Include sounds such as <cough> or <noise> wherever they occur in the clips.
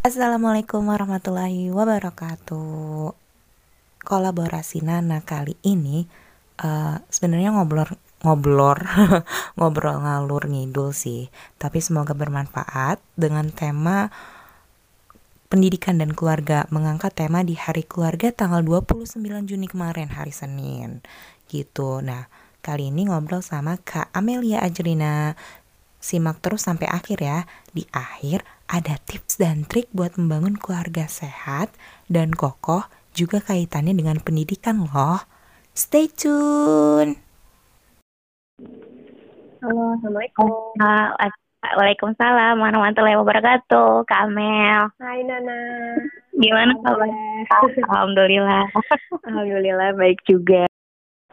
Assalamualaikum warahmatullahi wabarakatuh. Kolaborasi Nana kali ini uh, sebenarnya ngobrol ngobrol <laughs> ngobrol ngalur ngidul sih, tapi semoga bermanfaat dengan tema pendidikan dan keluarga mengangkat tema di Hari Keluarga tanggal 29 Juni kemarin hari Senin gitu. Nah, kali ini ngobrol sama Kak Amelia Ajrina. Simak terus sampai akhir ya. Di akhir ada tips dan trik buat membangun keluarga sehat dan kokoh juga kaitannya dengan pendidikan loh. Stay tune. Halo, Assalamualaikum. Waalaikumsalam warahmatullahi wabarakatuh, Kak Amel. Hai Nana. Gimana kabar? Alhamdulillah. Alhamdulillah baik juga.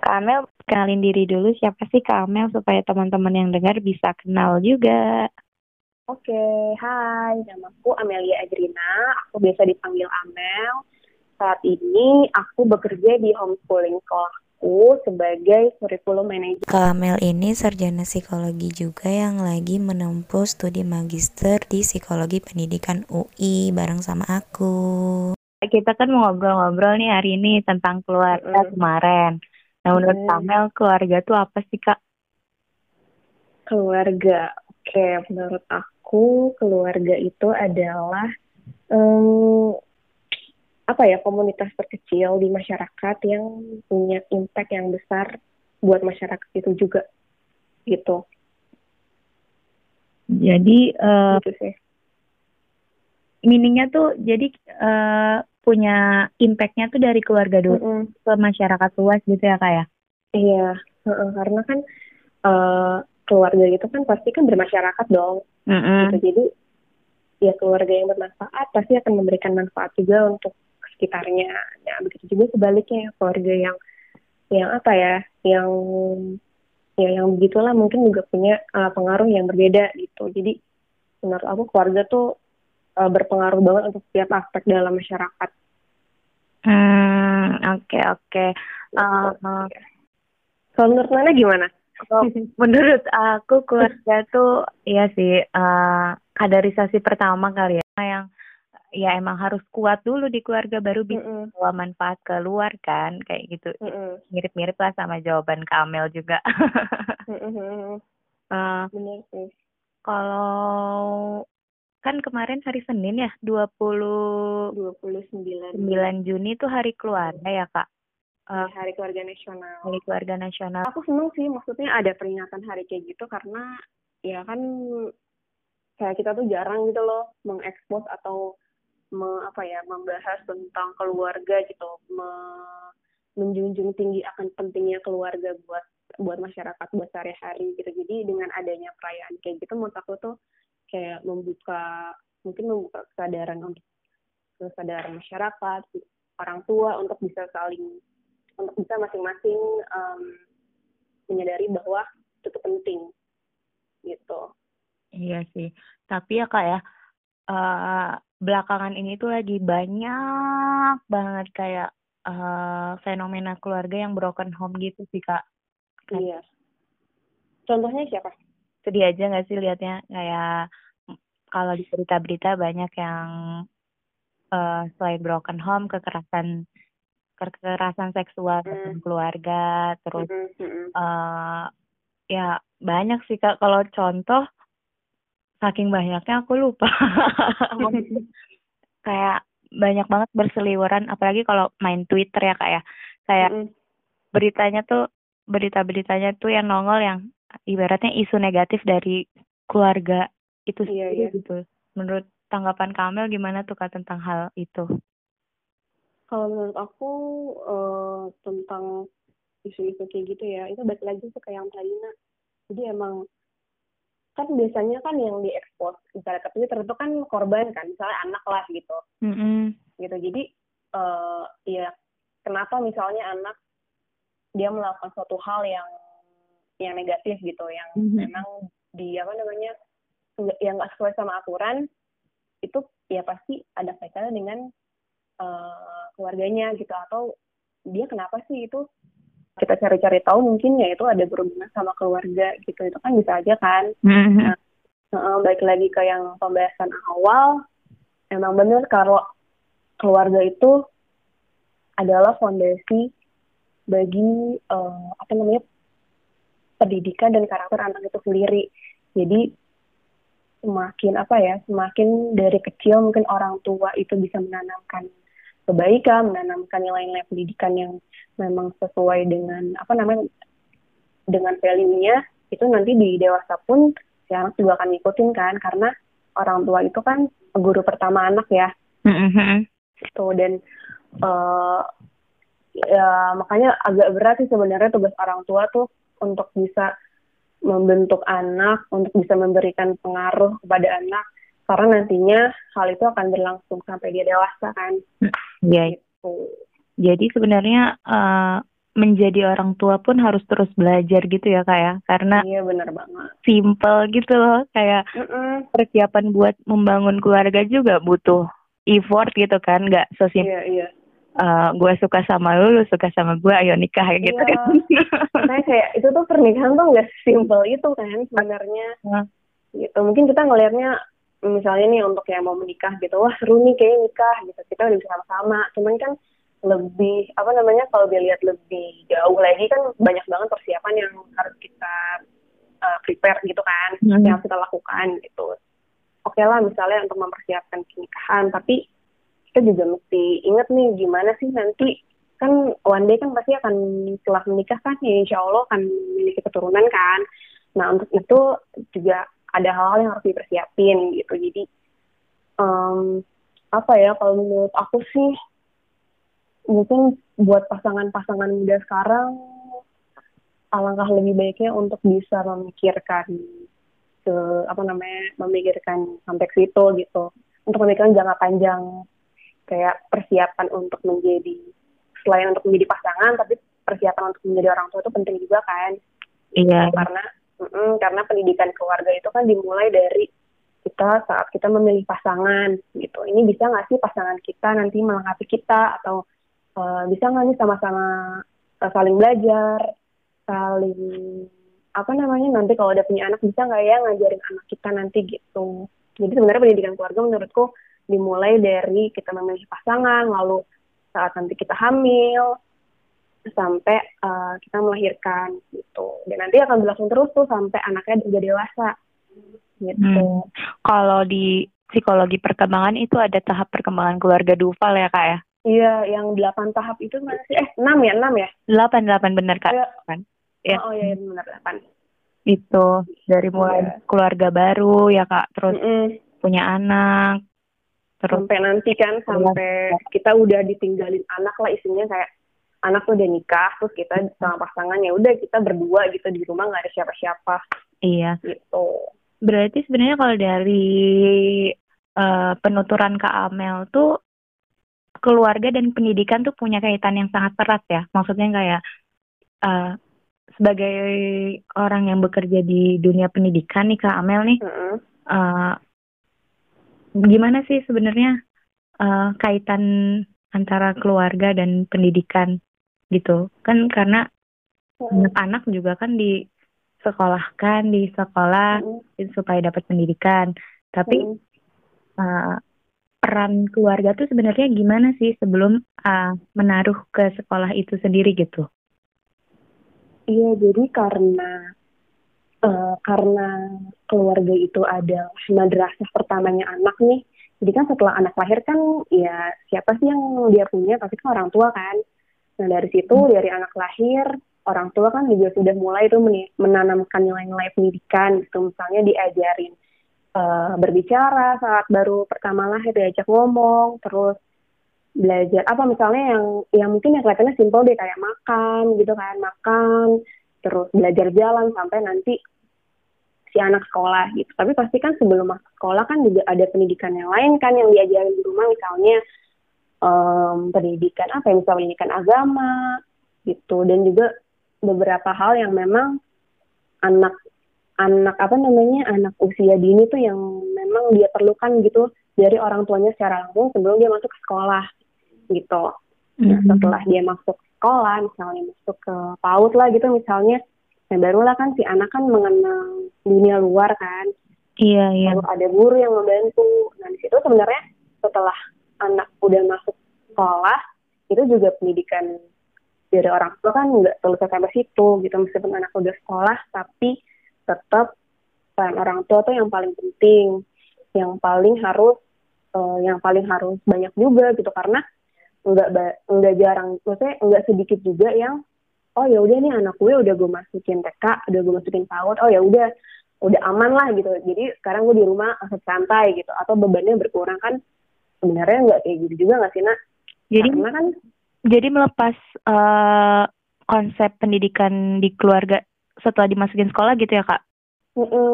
Kak Amel, kenalin diri dulu siapa sih Kak Amel supaya teman-teman yang dengar bisa kenal juga. Oke, hai, namaku Amelia Adrina, aku biasa dipanggil Amel. Saat ini aku bekerja di homeschooling sekolahku sebagai kurikulum manager. Kak Amel ini sarjana psikologi juga yang lagi menempuh studi magister di psikologi pendidikan UI bareng sama aku. Kita kan mau ngobrol-ngobrol nih hari ini tentang keluarga mm. kemarin. Nah menurut mm. Amel keluarga tuh apa sih kak? Keluarga, oke menurut aku aku keluarga itu adalah um, apa ya komunitas terkecil di masyarakat yang punya impact yang besar buat masyarakat itu juga gitu. Jadi uh, gitu sih. Meaningnya tuh jadi uh, punya impactnya tuh dari keluarga dulu mm -hmm. ke masyarakat luas gitu ya kak ya? Iya, uh -uh, karena kan uh, keluarga itu kan pasti kan bermasyarakat dong mm-hmm. gitu jadi ya keluarga yang bermanfaat pasti akan memberikan manfaat juga untuk sekitarnya nah begitu juga sebaliknya keluarga yang yang apa ya yang ya yang begitulah mungkin juga punya uh, pengaruh yang berbeda gitu jadi menurut aku keluarga tuh uh, berpengaruh banget untuk setiap aspek dalam masyarakat. Hmm oke okay, oke. Okay. Uh, uh. Kalau menurut Nana gimana? <laughs> menurut aku keluarga <laughs> tuh ya sih uh, kaderisasi pertama kali ya. Yang ya emang harus kuat dulu di keluarga baru bisa mm -mm. manfaat keluar kan kayak gitu. Mirip-mirip lah sama jawaban Kamel juga. <laughs> Uh, benar sih. kalau kan kemarin hari Senin ya dua puluh sembilan. Juni itu hari keluarga ya kak uh, Hari Keluarga Nasional. Hari Keluarga Nasional. Aku seneng sih, maksudnya ada peringatan hari kayak gitu karena ya kan kayak kita tuh jarang gitu loh mengekspos atau me, apa ya membahas tentang keluarga gitu, me, menjunjung tinggi akan pentingnya keluarga buat buat masyarakat buat sehari-hari gitu. Jadi dengan adanya perayaan kayak gitu menurut aku tuh kayak membuka mungkin membuka kesadaran untuk kesadaran masyarakat orang tua untuk bisa saling untuk bisa masing-masing um, menyadari bahwa itu tuh penting gitu. Iya sih, tapi ya kak ya uh, belakangan ini tuh lagi banyak banget kayak uh, fenomena keluarga yang broken home gitu sih kak. Kan? Iya. Contohnya siapa? Sedih aja nggak sih liatnya kayak kalau di berita-berita banyak yang uh, selain broken home kekerasan kekerasan seksual dalam hmm. keluarga terus uh, ya banyak sih kak kalau contoh saking banyaknya aku lupa <laughs> kayak banyak banget berseliweran apalagi kalau main Twitter ya kak ya kayak mm. beritanya tuh berita-beritanya tuh yang nongol yang ibaratnya isu negatif dari keluarga itu iya, sendiri iya. gitu menurut tanggapan Kamel gimana tuh kak tentang hal itu kalau menurut aku uh, tentang isu-isu kayak gitu ya itu balik lagi tuh kayak yang tadi nak jadi emang kan biasanya kan yang diekspos misalnya ke Twitter itu kan korban kan misalnya anak lah gitu mm-hmm. gitu jadi uh, ya kenapa misalnya anak dia melakukan suatu hal yang yang negatif gitu yang mm-hmm. memang dia apa namanya yang nggak sesuai sama aturan itu ya pasti ada kaitannya dengan uh, keluarganya gitu atau dia kenapa sih itu kita cari-cari tahu mungkin ya itu ada berhubungan sama keluarga gitu itu kan bisa aja kan mm-hmm. nah, uh, baik lagi ke yang pembahasan awal emang bener kalau keluarga itu adalah fondasi bagi uh, apa namanya pendidikan dan karakter anak itu sendiri. Jadi semakin apa ya, semakin dari kecil mungkin orang tua itu bisa menanamkan kebaikan, menanamkan nilai-nilai pendidikan yang memang sesuai dengan apa namanya dengan value-nya itu nanti di dewasa pun si anak juga akan ngikutin kan karena orang tua itu kan guru pertama anak ya. Mm-hmm. Itu dan uh, ya makanya agak berat sih sebenarnya tugas orang tua tuh untuk bisa membentuk anak, untuk bisa memberikan pengaruh kepada anak, karena nantinya hal itu akan berlangsung sampai dia dewasa kan. Iya. Gitu. Jadi sebenarnya uh, menjadi orang tua pun harus terus belajar gitu ya kak ya, karena iya benar banget. Simple gitu loh, kayak mm -mm. persiapan buat membangun keluarga juga butuh effort gitu kan, nggak sesimpel. Iya, iya uh, gue suka sama lu, lu suka sama gue, ayo nikah gitu iya. kan. Saya kayak itu tuh pernikahan tuh gak simpel itu kan sebenarnya. Gitu. Mungkin kita ngelihatnya misalnya nih untuk yang mau menikah gitu, wah seru nih kayak nikah gitu. Kita udah bisa sama-sama. Cuman kan lebih apa namanya kalau dilihat lebih jauh lagi kan banyak banget persiapan yang harus kita uh, prepare gitu kan, hmm. yang harus kita lakukan gitu. Oke okay lah misalnya untuk mempersiapkan pernikahan, tapi kita juga mesti ingat nih gimana sih nanti kan one day kan pasti akan setelah menikah kan ya insya Allah akan memiliki keturunan kan nah untuk itu juga ada hal-hal yang harus dipersiapin gitu. Jadi um, apa ya kalau menurut aku sih mungkin buat pasangan-pasangan muda sekarang alangkah lebih baiknya untuk bisa memikirkan ke apa namanya memikirkan konteks itu gitu. Untuk memikirkan jangka panjang kayak persiapan untuk menjadi selain untuk menjadi pasangan tapi persiapan untuk menjadi orang tua itu penting juga kan. Iya. Karena mm -mm, karena pendidikan keluarga itu kan dimulai dari kita saat kita memilih pasangan gitu. Ini bisa nggak sih pasangan kita nanti melengkapi kita? Atau uh, bisa nggak nih sama-sama uh, saling belajar saling apa namanya nanti kalau udah punya anak bisa nggak ya ngajarin anak kita nanti gitu. Jadi sebenarnya pendidikan keluarga menurutku dimulai dari kita memilih pasangan, lalu saat nanti kita hamil, sampai uh, kita melahirkan gitu. Dan nanti akan berlangsung terus tuh sampai anaknya udah dewasa. Gitu. Hmm. Kalau di psikologi perkembangan itu ada tahap perkembangan keluarga Duval ya kak ya? Iya, yang delapan tahap itu masih eh enam ya enam ya? Delapan delapan benar kak. Ya. Ya. Oh iya benar delapan. Itu dari mulai ya. keluarga baru ya kak, terus mm -mm. punya anak, Terus sampai nanti kan sampai kita udah ditinggalin anak lah isinya kayak anak tuh udah nikah terus kita sama pasangan ya udah kita berdua gitu di rumah nggak ada siapa-siapa. Iya. Gitu. Berarti sebenarnya kalau dari uh, penuturan Kak Amel tuh keluarga dan pendidikan tuh punya kaitan yang sangat erat ya. Maksudnya kayak uh, sebagai orang yang bekerja di dunia pendidikan nih Kak Amel nih, mm -hmm. uh, gimana sih sebenarnya uh, kaitan antara keluarga dan pendidikan gitu kan karena anak-anak hmm. juga kan di sekolahkan di sekolah hmm. supaya dapat pendidikan tapi hmm. uh, peran keluarga tuh sebenarnya gimana sih sebelum uh, menaruh ke sekolah itu sendiri gitu iya jadi karena uh, karena keluarga itu ada madrasah pertamanya anak nih jadi kan setelah anak lahir kan ya siapa sih yang dia punya tapi kan orang tua kan nah dari situ hmm. dari anak lahir orang tua kan juga sudah mulai tuh menanamkan nilai-nilai pendidikan gitu misalnya diajarin uh, berbicara saat baru pertama lahir diajak ngomong terus belajar apa misalnya yang yang mungkin yang kelihatannya simpel deh kayak makan gitu kan makan terus belajar jalan sampai nanti si anak sekolah gitu. Tapi pasti kan sebelum masuk sekolah kan juga ada pendidikan yang lain kan yang diajarin di rumah misalnya um, pendidikan apa ya misalnya pendidikan agama gitu. Dan juga beberapa hal yang memang anak anak apa namanya anak usia dini tuh yang memang dia perlukan gitu dari orang tuanya secara langsung sebelum dia masuk ke sekolah gitu. Nah, mm-hmm. setelah dia masuk sekolah misalnya masuk ke PAUD lah gitu misalnya. Nah barulah kan si anak kan mengenal dunia luar kan. Iya iya. Lalu ada guru yang membantu. Nah di situ sebenarnya setelah anak udah masuk sekolah itu juga pendidikan dari orang tua kan nggak selesai sampai situ gitu. Meskipun anak udah sekolah tapi tetap peran orang tua tuh yang paling penting. Yang paling harus uh, yang paling harus banyak juga gitu. Karena nggak nggak jarang maksudnya nggak sedikit juga yang oh ya udah nih anak gue udah gue masukin TK udah gue masukin PAUD oh ya udah udah aman lah gitu. Jadi sekarang gue di rumah santai gitu. Atau bebannya berkurang kan sebenarnya nggak kayak gitu juga nggak sih nak? Jadi Karena kan jadi melepas uh, konsep pendidikan di keluarga setelah dimasukin sekolah gitu ya kak? Mm -mm.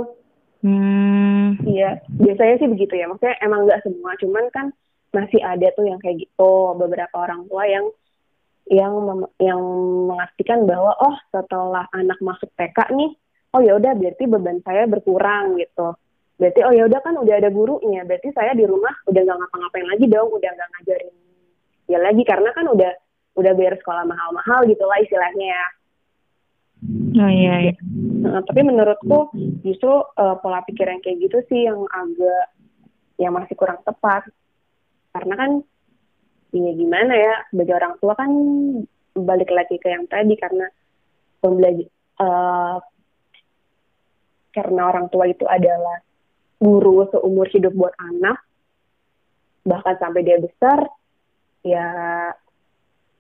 hmm. Iya biasanya sih begitu ya. Maksudnya emang nggak semua cuman kan masih ada tuh yang kayak gitu. Beberapa orang tua yang yang yang mengastikan bahwa oh setelah anak masuk TK nih oh ya udah berarti beban saya berkurang gitu berarti oh ya udah kan udah ada gurunya. Berarti saya di rumah udah nggak ngapa-ngapain lagi dong. Udah nggak ngajarin ya lagi. Karena kan udah udah bayar sekolah mahal-mahal gitu lah istilahnya ya. Oh iya, iya. Nah, tapi menurutku justru uh, pola pikir yang kayak gitu sih yang agak yang masih kurang tepat. Karena kan ya gimana ya sebagai orang tua kan balik lagi ke yang tadi. Karena pembelajar uh, karena orang tua itu adalah guru seumur hidup buat anak bahkan sampai dia besar ya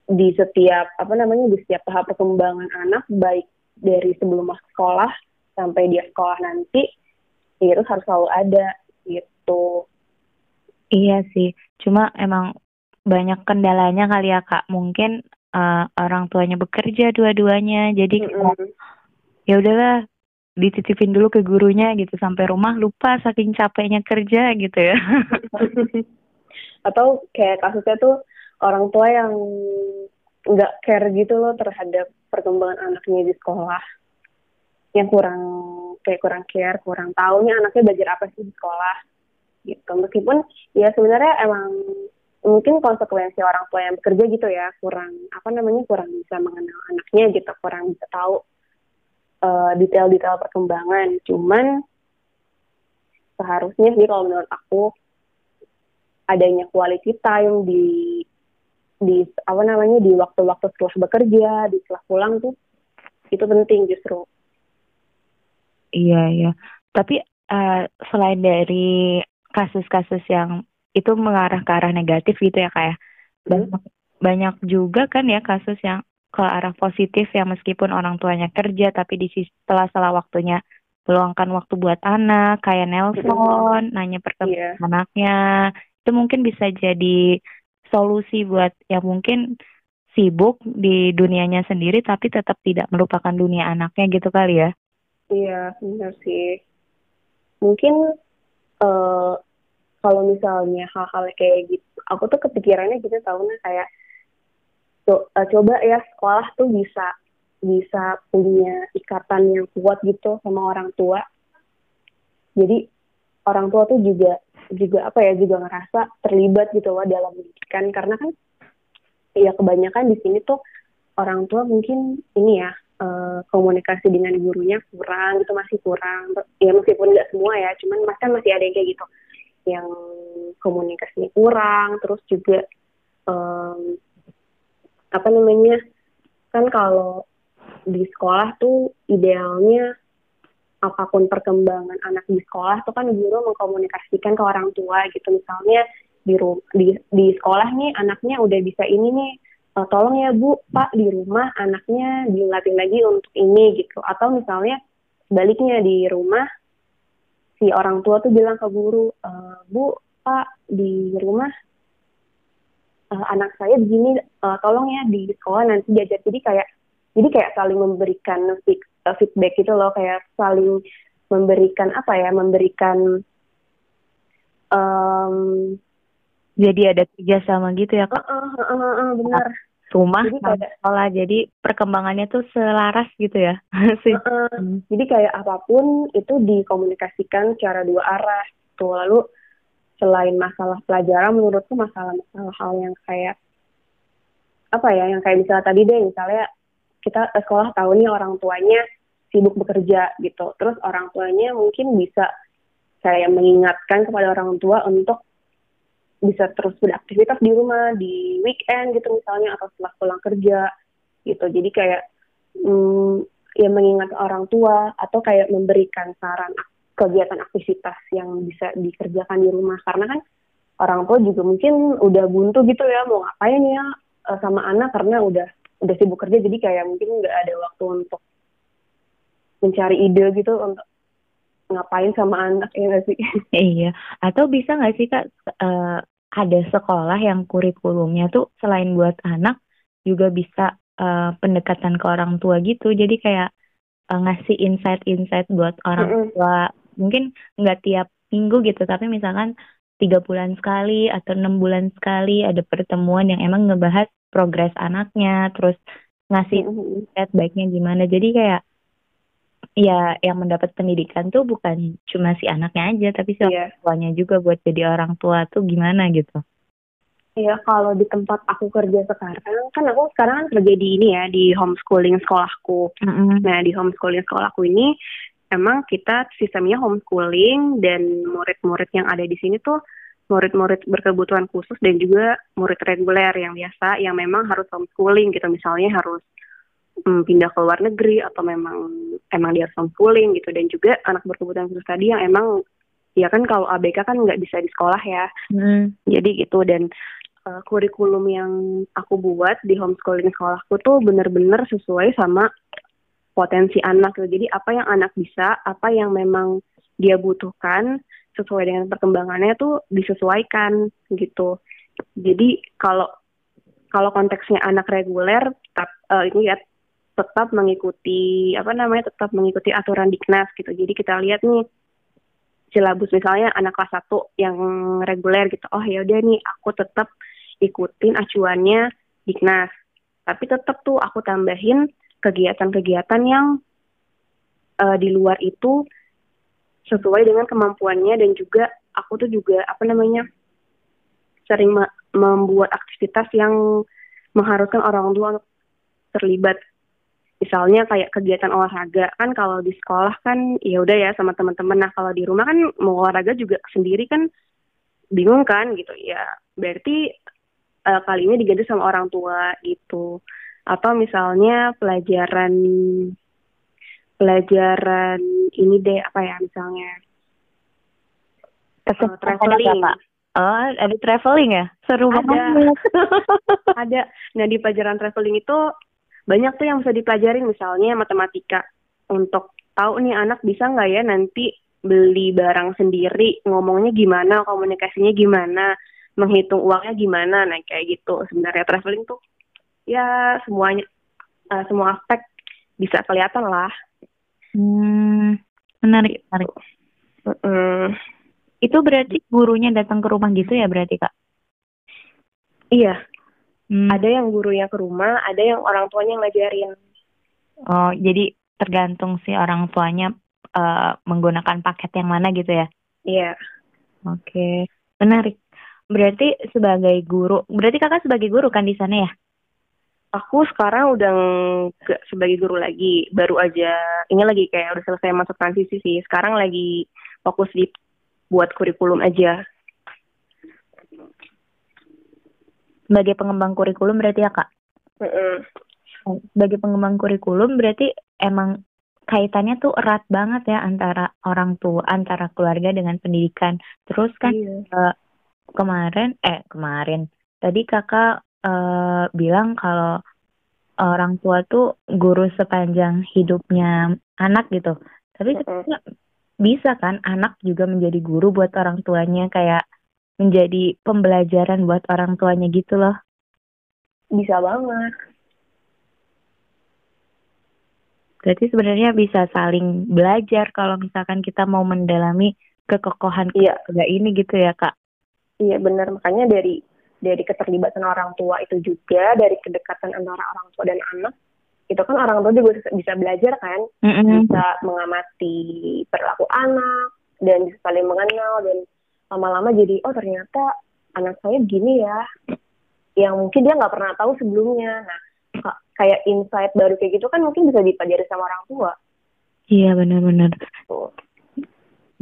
di setiap apa namanya di setiap tahap perkembangan anak baik dari sebelum masuk sekolah sampai dia sekolah nanti ya itu harus selalu ada gitu iya sih cuma emang banyak kendalanya kali ya kak mungkin uh, orang tuanya bekerja dua-duanya jadi mm -hmm. ya udahlah dititipin dulu ke gurunya gitu sampai rumah lupa saking capeknya kerja gitu ya. <laughs> Atau kayak kasusnya tuh orang tua yang nggak care gitu loh terhadap perkembangan anaknya di sekolah. Yang kurang kayak kurang care kurang tahunya anaknya belajar apa sih di sekolah gitu. Meskipun ya sebenarnya emang mungkin konsekuensi orang tua yang bekerja gitu ya kurang apa namanya kurang bisa mengenal anaknya gitu kurang bisa tahu eh, detail-detail perkembangan. Cuman seharusnya sih kalau menurut aku adanya quality time di di apa namanya di waktu-waktu setelah bekerja, di setelah pulang tuh itu penting justru. Iya iya. Tapi uh, selain dari kasus-kasus yang itu mengarah ke arah negatif gitu ya kayak ya, hmm. banyak banyak juga kan ya kasus yang ke arah positif ya meskipun orang tuanya kerja tapi di setelah salah waktunya meluangkan waktu buat anak kayak nelpon nanya perkembangan yeah. anaknya. Itu mungkin bisa jadi solusi buat ya mungkin sibuk di dunianya sendiri tapi tetap tidak melupakan dunia anaknya gitu kali ya. Iya benar sih. Mungkin uh, kalau misalnya hal-hal kayak gitu aku tuh kepikirannya gitu tahunnya kayak co uh, coba ya sekolah tuh bisa bisa punya ikatan yang kuat gitu sama orang tua. Jadi orang tua tuh juga juga apa ya juga ngerasa terlibat gitu loh dalam pendidikan. Karena kan ya kebanyakan di sini tuh orang tua mungkin ini ya uh, komunikasi dengan gurunya kurang gitu masih kurang. Ya meskipun nggak semua ya cuman kan masih ada yang kayak gitu. Yang komunikasinya kurang terus juga um, apa namanya kan kalau di sekolah tuh idealnya apa pun perkembangan anak di sekolah tuh kan guru mengkomunikasikan ke orang tua gitu. Misalnya di di di sekolah nih anaknya udah bisa ini nih uh, tolong ya bu pak di rumah anaknya diingatin lagi untuk ini gitu. Atau misalnya sebaliknya di rumah si orang tua tuh bilang ke guru e, bu pak di rumah uh, anak saya begini uh, tolong ya di sekolah nanti diajar jadi kayak jadi kayak saling memberikan eh, feedback gitu loh kayak saling memberikan apa ya memberikan um, jadi ada kerjasama gitu ya kak? Uh, uh, uh, uh, uh, benar. Rumah jadi kayak, sekolah jadi perkembangannya tuh selaras gitu ya <laughs> uh, uh, jadi kayak apa pun itu dikomunikasikan secara dua arah tuh lalu selain masalah pelajaran menurutku masalah-masalah hal yang kayak apa ya yang kayak misalnya tadi deh misalnya kita sekolah tahu nih orang tuanya sibuk bekerja gitu. Terus orang tuanya mungkin bisa kayak mengingatkan kepada orang tua untuk bisa terus beraktivitas di rumah di weekend gitu misalnya atau setelah pulang kerja gitu. Jadi kayak hmm, ya mengingat orang tua atau kayak memberikan saran kegiatan aktivitas yang bisa dikerjakan di rumah karena kan orang tua juga mungkin udah buntu gitu ya mau ngapain ya eh, sama anak karena udah udah sibuk kerja jadi kayak mungkin nggak ada waktu untuk mencari ide gitu untuk ngapain sama anak ya gak sih? <laughs> Iya, atau bisa nggak sih kak uh, ada sekolah yang kurikulumnya tuh selain buat anak juga bisa uh, pendekatan ke orang tua gitu, jadi kayak uh, ngasih insight-insight buat orang mm -hmm. tua, mungkin nggak tiap minggu gitu, tapi misalkan tiga bulan sekali atau enam bulan sekali ada pertemuan yang emang ngebahas progres anaknya, terus ngasih mm -hmm. baiknya gimana, jadi kayak ya yang mendapat pendidikan tuh bukan cuma si anaknya aja tapi si yeah. orang tuanya juga buat jadi orang tua tuh gimana gitu Iya, kalau di tempat aku kerja sekarang, kan aku sekarang kan kerja di ini ya, di homeschooling sekolahku. Mm-hmm. Nah, di homeschooling sekolahku ini, emang kita sistemnya homeschooling dan murid-murid yang ada di sini tuh murid-murid berkebutuhan khusus dan juga murid reguler yang biasa, yang memang harus homeschooling gitu. Misalnya harus um, pindah ke luar negeri atau memang emang dia harus homeschooling gitu dan juga anak berkebutuhan khusus tadi yang emang ya kan kalau ABK kan nggak bisa di sekolah ya hmm. jadi gitu dan uh, kurikulum yang aku buat di homeschooling sekolahku tuh bener-bener sesuai sama potensi anak gitu. jadi apa yang anak bisa apa yang memang dia butuhkan sesuai dengan perkembangannya tuh disesuaikan gitu jadi kalau kalau konteksnya anak reguler tetap uh, ini ya tetap mengikuti apa namanya tetap mengikuti aturan Diknas gitu. Jadi kita lihat nih silabus misalnya anak kelas 1 yang reguler gitu. Oh ya udah nih aku tetap ikutin acuannya Diknas. Tapi tetap tuh aku tambahin kegiatan-kegiatan yang uh, di luar itu sesuai dengan kemampuannya dan juga aku tuh juga apa namanya sering membuat aktivitas yang mengharuskan orang tua untuk terlibat. Misalnya kayak kegiatan olahraga kan kalau di sekolah kan ya udah ya sama teman-teman. Nah kalau di rumah kan mau olahraga juga sendiri kan bingung kan gitu. Ya berarti uh, kali ini diganti sama orang tua gitu atau misalnya pelajaran pelajaran ini deh apa ya misalnya uh, traveling. Oh, ada traveling ya? Seru banget. <laughs> ada. Nah, di pelajaran traveling itu banyak tuh yang bisa dipelajarin. Misalnya matematika. Untuk tahu nih anak bisa nggak ya nanti beli barang sendiri? Ngomongnya gimana? Komunikasinya gimana? Menghitung uangnya gimana? Nah kayak gitu. Sebenarnya traveling tuh ya semuanya uh, semua aspek bisa kelihatan lah hmm, menarik menarik uh, itu berarti gurunya datang ke rumah gitu ya berarti kak iya Hmm. Ada yang gurunya ke rumah, ada yang orang tuanya yang ngajarin. Oh, jadi tergantung si orang tuanya uh, menggunakan paket yang mana gitu ya? Iya. Yeah. Oke, okay. menarik. Berarti sebagai guru, berarti kakak sebagai guru kan di sana ya? Aku sekarang udah nggak sebagai guru lagi, baru aja ini lagi kayak udah selesai masuk transisi sih. Sekarang lagi fokus di buat kurikulum aja. sebagai pengembang kurikulum berarti ya kak? Mm-hmm. Sebagai pengembang kurikulum berarti emang kaitannya tuh erat banget ya antara orang tua, antara keluarga dengan pendidikan. Terus kan iya. uh, kemarin, eh kemarin tadi kakak uh, bilang kalau orang tua tuh guru sepanjang hidupnya anak gitu. Tapi mm-hmm. bisa kan anak juga menjadi guru buat orang tuanya kayak menjadi pembelajaran buat orang tuanya gitu loh. Bisa banget. Berarti sebenarnya bisa saling belajar kalau misalkan kita mau mendalami kekokohan iya. keluarga ini gitu ya kak. Iya benar makanya dari dari keterlibatan orang tua itu juga dari kedekatan antara orang tua dan anak itu kan orang tua juga bisa belajar kan mm -hmm. bisa mengamati perilaku anak dan bisa saling mengenal dan lama-lama jadi oh ternyata anak saya gini ya yang mungkin dia nggak pernah tahu sebelumnya nah kayak insight baru kayak gitu kan mungkin bisa dipelajari sama orang tua iya benar-benar.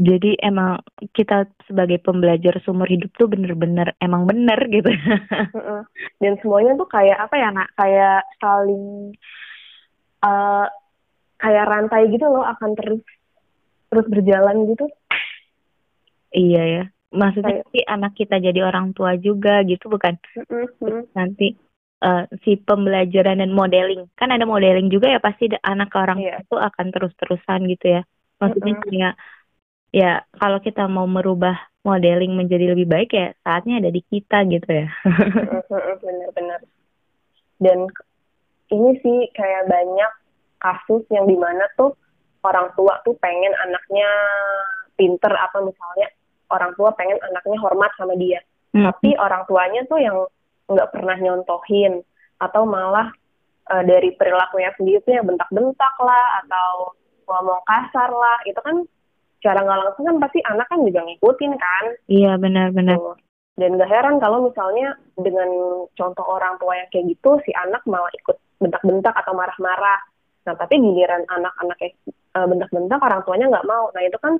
Jadi emang kita sebagai pembelajar seumur hidup tuh bener-bener emang bener gitu. <laughs> Dan semuanya tuh kayak apa ya nak? Kayak saling uh, kayak rantai gitu loh akan terus terus berjalan gitu. Iya ya. Maksudnya kayak, sih anak kita jadi orang tua juga gitu bukan? Mm-hmm. nanti uh, si pembelajaran dan modeling. Kan ada modeling juga ya pasti anak ke orang yeah. itu akan terus-terusan gitu ya. Maksudnya mm-hmm. kayak ya kalau kita mau merubah modeling menjadi lebih baik ya saatnya ada di kita gitu ya. <laughs> Benar-benar. Dan ini sih kayak banyak kasus yang di mana tuh orang tua tuh pengen anaknya pinter apa misalnya orang tua pengen anaknya hormat sama dia. Hmm. tapi orang tuanya tuh yang nggak pernah nyontohin atau malah uh, dari perilakunya sendiri tuh yang bentak-bentak lah atau ngomong kasar lah. Itu kan secara nggak langsung kan pasti anak kan juga ngikutin kan. Iya benar-benar gitu. dan gak heran kalau misalnya dengan contoh orang tua yang kayak gitu si anak malah ikut bentak-bentak atau marah-marah. Nah tapi giliran anak-anak kayak uh, bentak-bentak orang tuanya nggak mau. Nah itu kan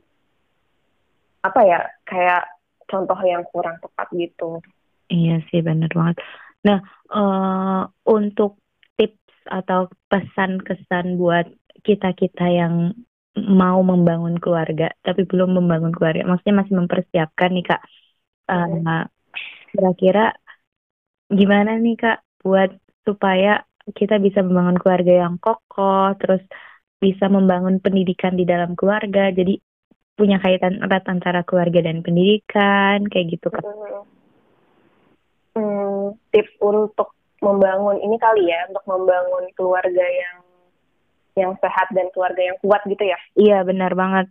apa ya kayak contoh yang kurang tepat gitu. Iya sih benar banget. Nah uh, untuk tips atau pesan kesan buat kita kita yang mau membangun keluarga tapi belum membangun keluarga. Maksudnya masih mempersiapkan nih kak. Uh, kira-kira gimana nih kak buat supaya kita bisa membangun keluarga yang kokoh terus bisa membangun pendidikan di dalam keluarga. Jadi punya kaitan erat antara keluarga dan pendidikan kayak gitu kak. Hmm, tips untuk membangun ini kali ya untuk membangun keluarga yang yang sehat dan keluarga yang kuat gitu ya? Iya, benar banget.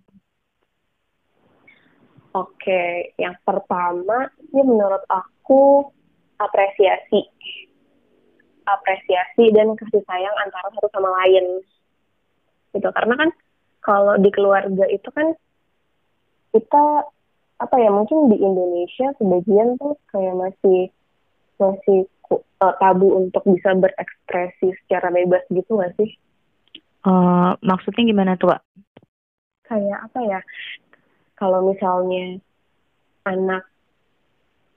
Oke, yang pertama ini menurut aku apresiasi. Apresiasi dan kasih sayang antara satu sama lain. Gitu, karena kan kalau di keluarga itu kan kita apa ya mungkin di Indonesia sebagian tuh kayak masih masih uh, tabu untuk bisa berekspresi secara bebas gitu gak sih? Uh, maksudnya gimana tuh, Kak? Kayak apa ya? Kalau misalnya anak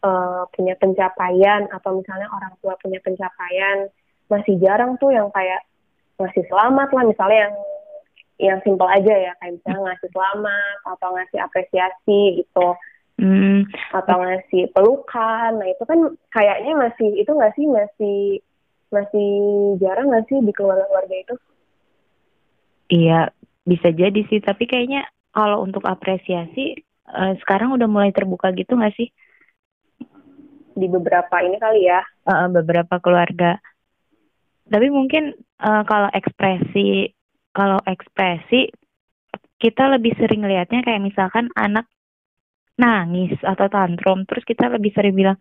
uh, punya pencapaian atau misalnya orang tua punya pencapaian, masih jarang tuh yang kayak ngasih selamat lah, misalnya yang yang simpel aja ya, kayak misalnya ngasih selamat atau ngasih apresiasi gitu. Hmm. atau ngasih pelukan nah itu kan kayaknya masih itu nggak sih masih masih jarang nggak sih di keluarga-keluarga itu Iya, bisa jadi sih. Tapi kayaknya kalau untuk apresiasi uh, sekarang udah mulai terbuka gitu nggak sih? Di beberapa ini kali ya? Uh, beberapa keluarga. Tapi mungkin uh, kalau ekspresi, kalau ekspresi kita lebih sering lihatnya kayak misalkan anak nangis atau tantrum, terus kita lebih sering bilang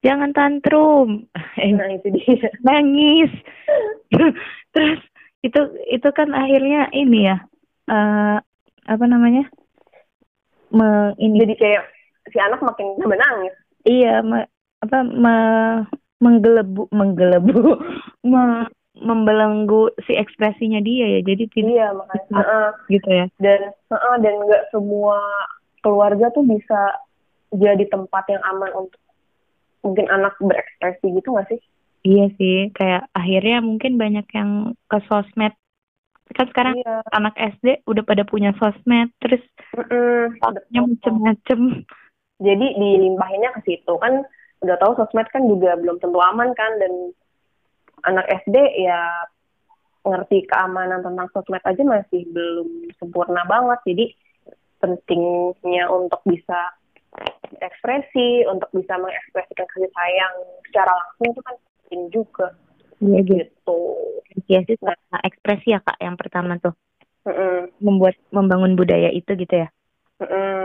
jangan tantrum, nah itu dia <laughs> nangis, <laughs> terus itu itu kan akhirnya ini ya uh, apa namanya? Me, ini. Jadi kayak si anak makin nambah nangis iya me, apa me, menggelebu menggelebu <laughs> me, membelenggu si ekspresinya dia ya. Jadi tidak iya makanya. uh, gitu ya. Dan uh, dan nggak semua keluarga tuh bisa jadi tempat yang aman untuk mungkin anak berekspresi gitu nggak sih Iya sih, kayak akhirnya mungkin banyak yang ke sosmed. Kan sekarang iya. anak SD udah pada punya sosmed, terus mm macem-macem. Jadi dilimpahinnya ke situ kan udah tahu sosmed kan juga belum tentu aman kan dan anak SD ya ngerti keamanan tentang sosmed aja masih belum sempurna banget. Jadi pentingnya untuk bisa ekspresi, untuk bisa mengekspresikan kasih sayang secara langsung itu kan penting juga Iya gitu. Iya sih nah. ekspresi ya kak yang pertama tuh. Mm -mm. Membuat membangun budaya itu gitu ya. Mm -mm.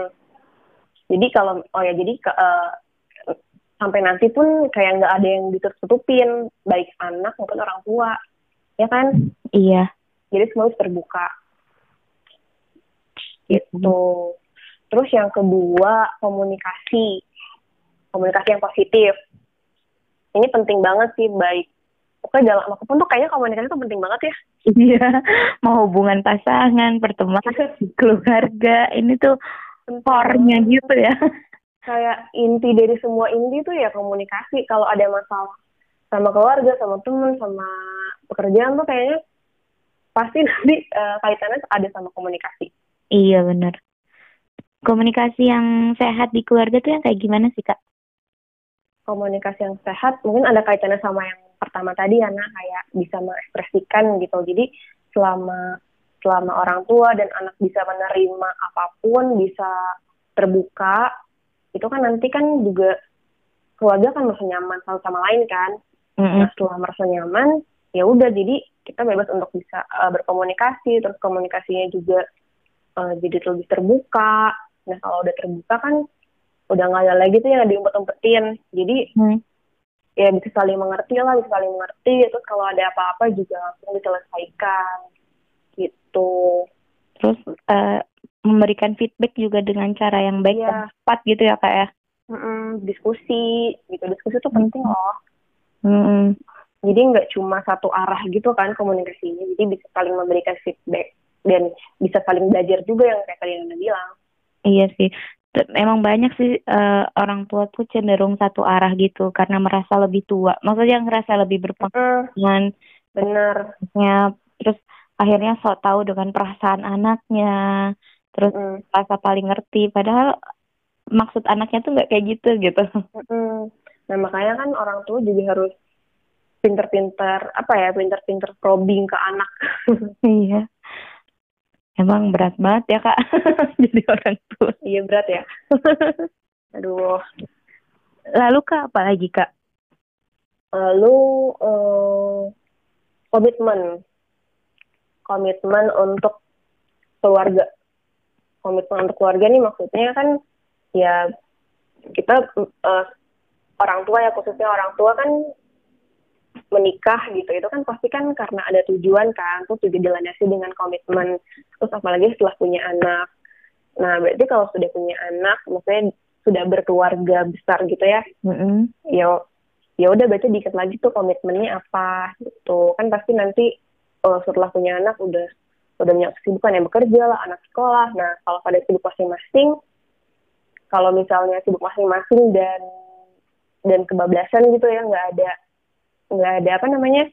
Jadi kalau oh ya jadi uh, sampai nanti pun kayak nggak ada yang ditutup-tutupin baik anak maupun orang tua ya kan? Iya. Jadi semua harus terbuka. Itu. Terus yang kedua komunikasi komunikasi yang positif ini penting banget sih baik Oke dalam apa pun tuh kayaknya komunikasi tuh penting banget ya. Iya, mau hubungan pasangan, pertemanan, <laughs> keluarga, ini tuh core-nya gitu ya. Kayak inti dari semua inti tuh ya komunikasi. Kalau ada masalah sama keluarga, sama temen, sama pekerjaan tuh kayaknya pasti <laughs> nanti uh, kaitannya ada sama komunikasi. Iya benar. Komunikasi yang sehat di keluarga tuh yang kayak gimana sih kak? Komunikasi yang sehat mungkin ada kaitannya sama yang pertama tadi ya, nah kayak bisa mengekspresikan gitu. Jadi selama selama orang tua dan anak bisa menerima apa pun, bisa terbuka, itu kan nanti kan juga keluarga kan merasa nyaman satu sama lain kan. Mm-hmm. Nah, setelah merasa nyaman, ya udah jadi kita bebas untuk bisa uh, berkomunikasi, terus komunikasinya juga uh, jadi lebih terbuka. Nah kalau udah terbuka kan udah nggak ada lagi tuh yang diumpet-umpetin. Jadi mm. ya bisa saling mengerti lah, bisa saling mengerti. Terus kalau ada apa-apa juga langsung diselesaikan gitu. Terus uh, memberikan feedback juga dengan cara yang baik yeah. dan tepat gitu ya kak ya? Mm -mm, diskusi gitu, diskusi itu penting loh. Mm -mm. Jadi nggak cuma satu arah gitu kan komunikasinya, jadi bisa saling memberikan feedback dan bisa saling belajar juga yang kayak tadi Nana bilang. Iya sih, emang banyak sih uh, orang tua tuh cenderung satu arah gitu karena merasa lebih tua, maksudnya ngerasa lebih berpengalaman. Mm, bener. Ya, terus akhirnya sok tahu dengan perasaan anaknya terus mm. rasa paling ngerti padahal maksud anaknya tuh nggak kayak gitu gitu mm. nah makanya kan orang tua juga harus pinter-pinter apa ya pinter-pinter probing ke anak iya emang berat banget ya kak? <laughs> Jadi orang tua. Iya berat ya. <laughs> Aduh. Lalu kak apa lagi kak? Lalu uh, komitmen. Komitmen untuk keluarga. Komitmen untuk keluarga nih maksudnya kan ya kita uh, orang tua ya khususnya orang tua kan menikah gitu. Itu kan pasti kan karena ada tujuan kan terus juga dilandasi dengan komitmen. Terus apalagi setelah punya anak. Nah berarti kalau sudah punya anak maksudnya sudah berkeluarga besar gitu ya mm-hmm. ya ya udah berarti dikit lagi tuh komitmennya apa gitu. Kan pasti nanti uh, setelah punya anak udah udah punya kesibukan yang bekerja lah anak sekolah. Nah kalau pada sibuk masing-masing kalau misalnya sibuk masing-masing dan dan kebablasan gitu ya nggak ada nggak ada apa namanya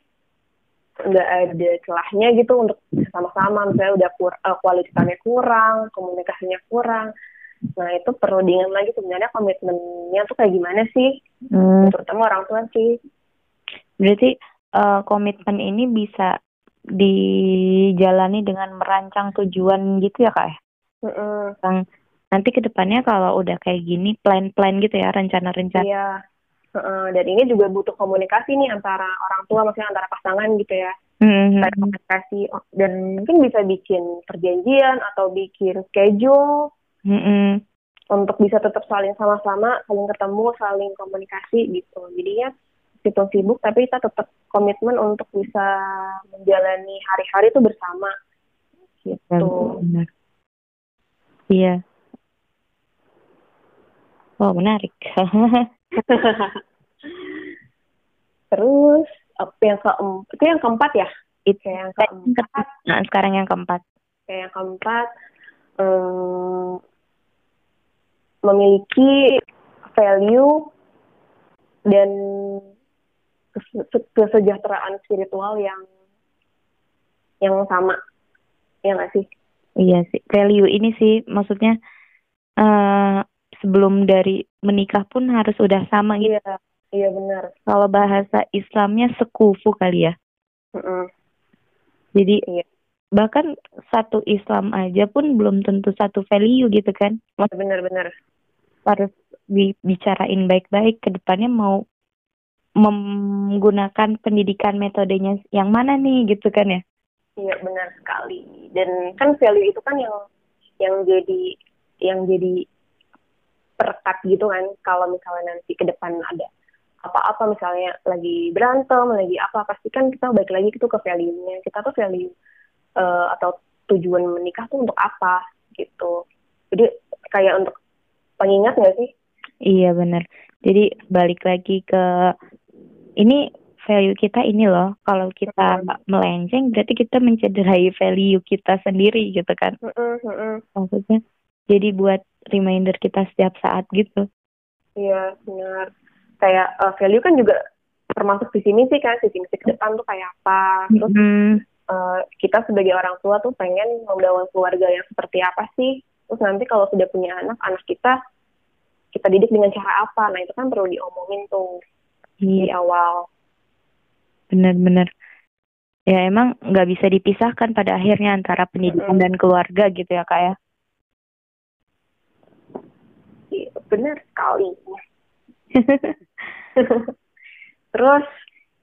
nggak ada celahnya gitu untuk sama-sama misalnya udah kur, uh, kualitasnya kurang komunikasinya kurang nah itu perlu diingat lagi sebenarnya komitmennya tuh kayak gimana sih hmm. terutama orang tua sih berarti uh, komitmen ini bisa dijalani dengan merancang tujuan gitu ya kak ya? Mm-mm. nanti ke depannya kalau udah kayak gini plan-plan gitu ya rencana-rencana. Iya. Uh, dan ini juga butuh komunikasi nih antara orang tua maksudnya antara pasangan gitu ya. Mm-hmm. komunikasi oh, dan mungkin bisa bikin perjanjian atau bikin schedule mm-hmm. untuk bisa tetap saling sama-sama, saling ketemu, saling komunikasi gitu. Jadinya meskipun sibuk tapi kita tetap komitmen untuk bisa menjalani hari-hari itu bersama gitu. Iya. Oh menarik. <laughs> Terus apa yang ke itu yang keempat ya? Itu yang keempat. Nah sekarang yang keempat. Kayak yang keempat um, memiliki value dan kesejahteraan spiritual yang yang sama ya nggak sih iya sih value ini sih maksudnya uh, sebelum dari menikah pun harus udah sama gitu iya iya benar kalau bahasa Islamnya sekufu kali ya mm -mm. jadi iya. bahkan satu Islam aja pun belum tentu satu value gitu kan benar-benar harus dibicarain baik-baik ke depannya mau menggunakan pendidikan metodenya yang mana nih gitu kan ya? Iya benar sekali. Dan kan value itu kan yang yang jadi yang jadi perekat gitu kan kalau misalnya nanti ke depan ada apa-apa misalnya lagi berantem lagi apa pasti kan kita balik lagi itu ke value-nya. Kita tuh value uh, atau tujuan menikah tuh untuk apa gitu. Jadi kayak untuk pengingat nggak sih? Iya benar jadi balik lagi ke ini value kita ini loh. Kalau kita mm melenceng berarti kita mencederai value kita sendiri gitu kan. Mm -hmm. maksudnya jadi buat reminder kita setiap saat gitu. Iya benar. Kayak uh, value kan juga termasuk visi misi kan visi misi ke depan tuh kayak apa? Terus mm-hmm. uh, kita sebagai orang tua tuh pengen membangun keluarga yang seperti apa sih? Terus nanti kalau sudah punya anak anak kita kita didik dengan cara apa? Nah itu kan perlu diomongin tuh iya. di awal. Benar-benar. Ya emang nggak bisa dipisahkan pada akhirnya antara pendidikan mm -hmm. dan keluarga gitu ya kak ya iya, benar sekali <laughs> terus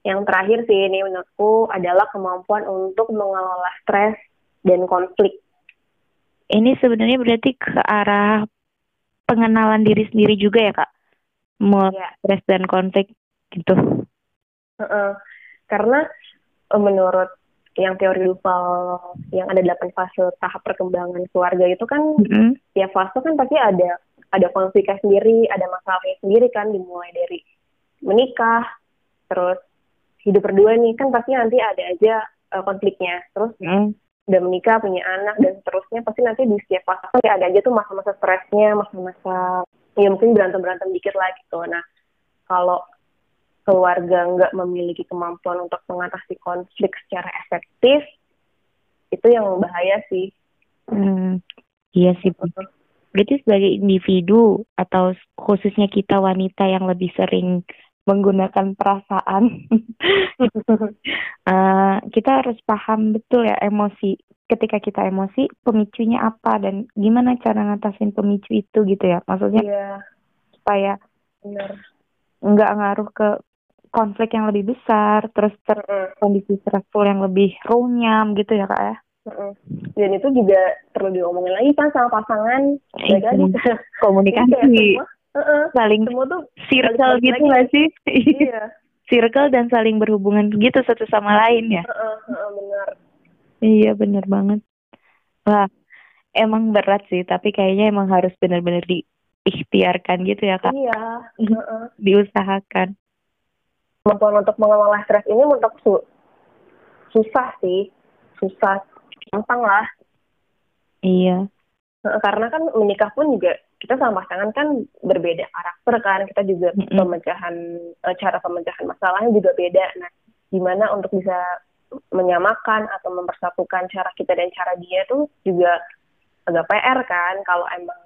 yang terakhir sih ini menurutku adalah kemampuan untuk mengelola stres dan konflik ini sebenarnya berarti ke arah pengenalan diri sendiri juga ya kak mau yeah. stres dan konflik gitu uh -uh. karena Eh, menurut yang teori Duval yang ada delapan fase tahap perkembangan keluarga itu kan mm-hmm. ya fase kan pasti ada ada konfliknya sendiri, ada masalahnya sendiri kan dimulai dari menikah, terus hidup berdua nih kan pasti nanti ada aja uh, konfliknya. Terus mm. udah menikah punya anak dan seterusnya pasti nanti di setiap fase pasti ada aja tuh masa-masa stresnya, masa-masa ya mungkin berantem-berantem dikit lah gitu. Nah kalau keluarga nggak memiliki kemampuan untuk mengatasi konflik secara efektif, itu yang bahaya sih. Hmm, iya sih. Berarti sebagai individu atau khususnya kita wanita yang lebih sering menggunakan perasaan, uh, <laughs> kita harus paham betul ya emosi. Ketika kita emosi, pemicunya apa dan gimana cara ngatasin pemicu itu gitu ya? Maksudnya yeah. supaya nggak ngaruh ke konflik yang lebih besar, terus ter kondisi stressful yang lebih runyam gitu ya kak ya. Dan itu juga perlu diomongin lagi kan sama pasangan, ya kan? <laughs> Komunikasi, semua, saling semua tuh circle gitu nggak sih? <laughs> Iya. circle dan saling berhubungan gitu satu sama lain ya. Uh -uh, uh, benar. Iya benar banget. Wah, emang berat sih, tapi kayaknya emang harus benar-benar diikhtiarkan gitu ya kak. Iya. Uh <laughs> -uh. Diusahakan kemampuan untuk mengelola stres ini untuk su susah sih susah gampang lah. Iya. Karena kan menikah pun juga kita sama pasangan kan berbeda karakter kan. Kita juga mm -hmm. pemecahan eh, cara pemecahan masalahnya juga beda. Nah gimana untuk bisa menyamakan atau mempersatukan cara kita dan cara dia tuh juga agak PR kan. Kalau emang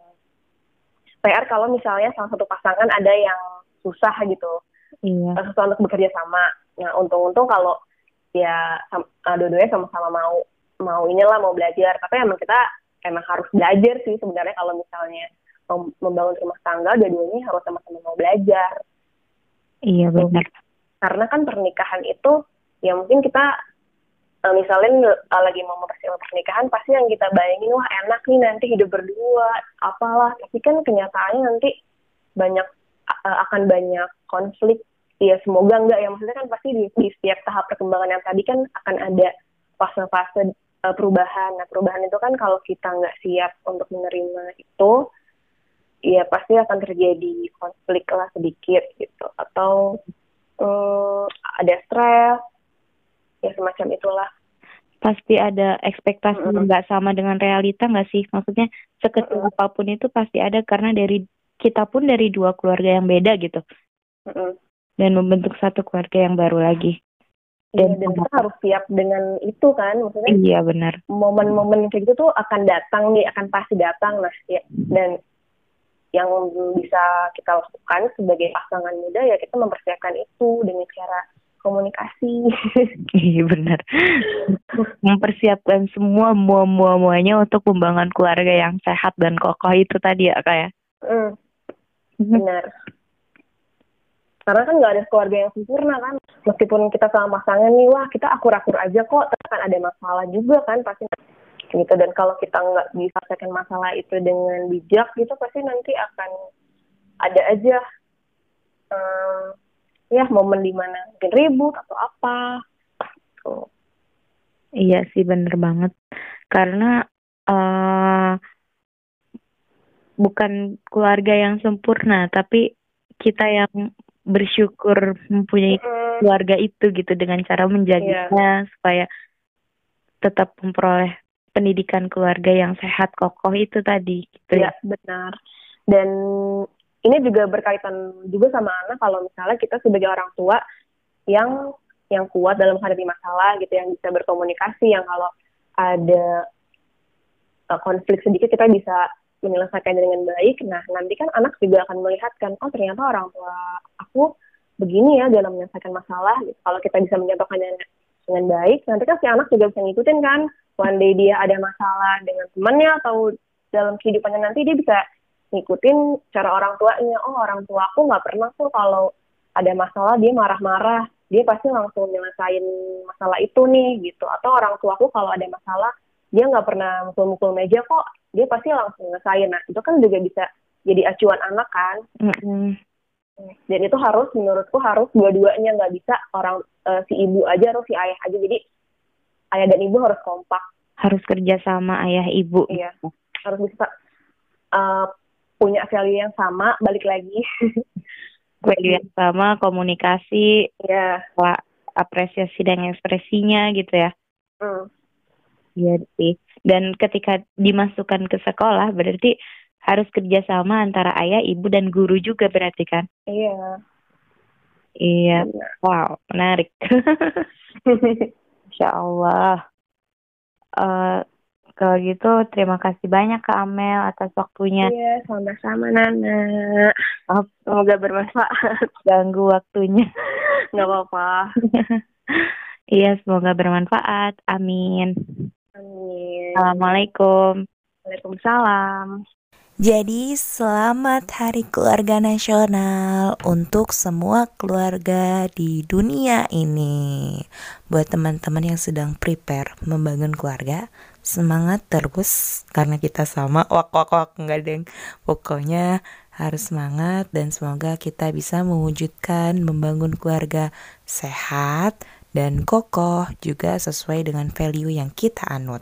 PR kalau misalnya salah satu pasangan ada yang susah gitu. Iya. susah untuk bekerja sama. Nah untung-untung kalau ya uh, dua-duanya sama-sama mau mau inilah mau belajar. Tapi emang kita emang harus belajar sih sebenarnya kalau misalnya membangun rumah tangga dua-duanya harus sama-sama mau belajar. Iya benar. Karena kan pernikahan itu ya mungkin kita uh, misalnya uh, lagi mau mempersiapkan pernikahan pasti yang kita bayangin wah enak nih nanti hidup berdua apalah. Tapi kan kenyataannya nanti banyak uh, akan banyak konflik. Ya semoga enggak ya. Maksudnya kan pasti di, di setiap tahap perkembangan yang tadi kan akan ada fase-fase uh, perubahan nah perubahan itu kan kalau kita nggak siap untuk menerima itu ya pasti akan terjadi konflik lah sedikit gitu atau um, ada stres ya semacam itulah pasti ada ekspektasi mm -hmm. nggak sama dengan realita nggak sih maksudnya sekecil mm -hmm. apa pun itu pasti ada karena dari kita pun dari dua keluarga yang beda gitu mm -hmm. dan membentuk satu keluarga yang baru lagi dan, iya, dan kita harus siap dengan itu kan? Maksudnya iya benar. momen-momen kayak gitu tuh akan datang nih akan pasti datang nah ya. Dan yang bisa kita lakukan sebagai pasangan muda ya kita mempersiapkan itu dengan cara komunikasi. <laughs> Iya benar. Mempersiapkan semua mua mua muanya untuk pembangunan keluarga yang sehat dan kokoh itu tadi ya kak ya? Mm. Benar karena kan nggak ada keluarga yang sempurna kan. Meskipun kita sama pasangan nih wah kita akur-akur aja kok kan ada masalah juga kan pasti. Gitu dan kalau kita nggak bisa selesaikan masalah itu dengan bijak gitu pasti nanti akan ada aja um, ya momen di mana mungkin ribut atau apa. Tuh iya sih bener banget. Karena uh, bukan keluarga yang sempurna tapi kita yang bersyukur mempunyai keluarga itu gitu dengan cara menjaganya yeah. supaya tetap memperoleh pendidikan keluarga yang sehat kokoh itu tadi gitu ya benar dan ini juga berkaitan juga sama anak kalau misalnya kita sebagai orang tua yang yang kuat dalam menghadapi masalah gitu yang bisa berkomunikasi yang kalau ada uh, konflik sedikit kita bisa menyelesaikan dengan baik. Nah, nanti kan anak juga akan melihat kan, oh ternyata orang tua aku begini ya dalam menyelesaikan masalah. Gitu. Kalau kita bisa mencontohkannya dengan baik, nanti kan si anak juga bisa ngikutin kan. One day dia ada masalah dengan temannya atau dalam kehidupannya nanti dia bisa ngikutin cara orang tuanya. Oh, orang tua aku nggak pernah tuh kalau ada masalah dia marah-marah. Dia pasti langsung nyelesain masalah itu nih gitu. Atau orang tuaku kalau ada masalah dia nggak pernah mukul-mukul meja kok dia pasti langsung ngerasain nah itu kan juga bisa jadi acuan anak kan mm-hmm. Dan itu harus menurutku harus dua-duanya. Nggak bisa orang uh, si ibu aja atau si ayah aja. Jadi ayah dan ibu harus kompak. Harus kerja sama ayah ibu. Iya. Harus bisa uh, punya value yang sama. Balik lagi. <laughs> Value yang sama komunikasi. Ya apresiasi dan ekspresinya gitu ya. Mm Iya sih. Dan ketika dimasukkan ke sekolah berarti harus kerjasama antara ayah, ibu, dan guru juga berarti kan? Iya. Iya. iya. Wow, menarik. <laughs> Insya Allah. Uh, kalau gitu terima kasih banyak Kak Amel atas waktunya. Iya, sama-sama Nana. Oh, semoga bermanfaat. <laughs> Ganggu waktunya. Gak apa-apa. <laughs> iya, semoga bermanfaat. Amin. Amin. Assalamualaikum. Waalaikumsalam. Jadi selamat Hari Keluarga Nasional untuk semua keluarga di dunia ini. Buat teman-teman yang sedang prepare membangun keluarga, semangat terus karena kita sama wak wak wak nggak deng. Pokoknya harus semangat dan semoga kita bisa mewujudkan membangun keluarga sehat, dan kokoh juga sesuai dengan value yang kita anut.